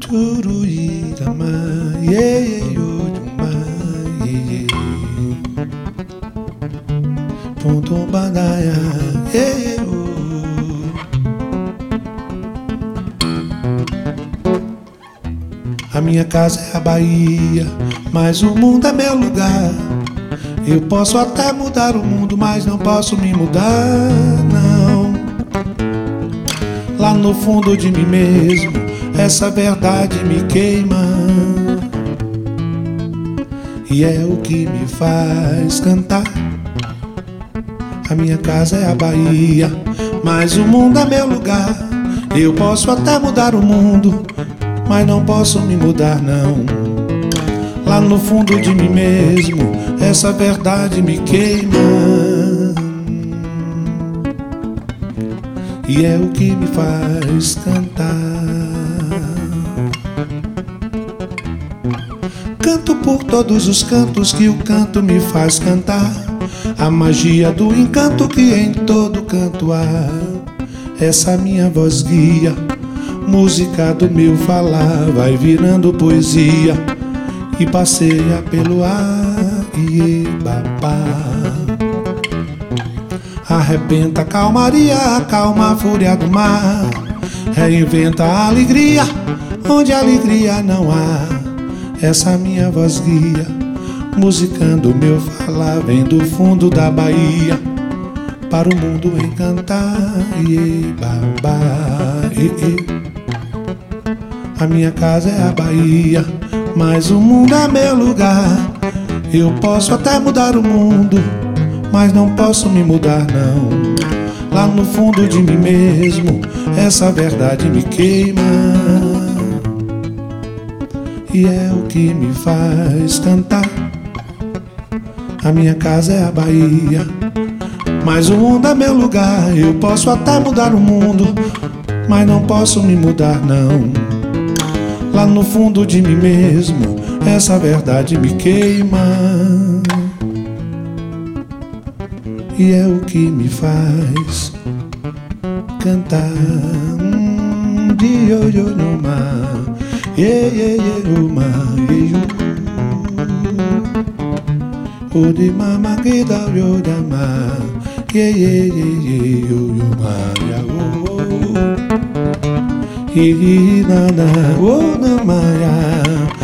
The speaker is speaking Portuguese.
Turuirama, yeah, yeah. Ponto oh. A minha casa é a Bahia, mas o mundo é meu lugar. Eu posso até mudar o mundo, mas não posso me mudar. Lá no fundo de mim mesmo, essa verdade me queima. E é o que me faz cantar. A minha casa é a Bahia, mas o mundo é meu lugar. Eu posso até mudar o mundo, mas não posso me mudar, não. Lá no fundo de mim mesmo, essa verdade me queima. E é o que me faz cantar. Canto por todos os cantos que o canto me faz cantar. A magia do encanto que em todo canto há. Essa minha voz guia Música do meu falar vai virando poesia e passeia pelo ar e babá. Arrebenta a calmaria, acalma a fúria do mar. Reinventa a alegria, onde alegria não há. Essa minha voz guia, musicando meu falar, vem do fundo da Bahia para o mundo encantar. E babá, e, e. A minha casa é a Bahia, mas o mundo é meu lugar. Eu posso até mudar o mundo, mas não posso me mudar, não. Lá no fundo de mim mesmo, essa verdade me queima. E é o que me faz cantar. A minha casa é a Bahia, mas o mundo é meu lugar. Eu posso até mudar o mundo, mas não posso me mudar, não. Lá no fundo de mim mesmo, essa verdade me queima. E é o que me faz cantar. De olho no mar, no mar, ye O de mama que dá o da mar, ye ye yo yo mar, ya oh. Hirinana, oh namaya, oh no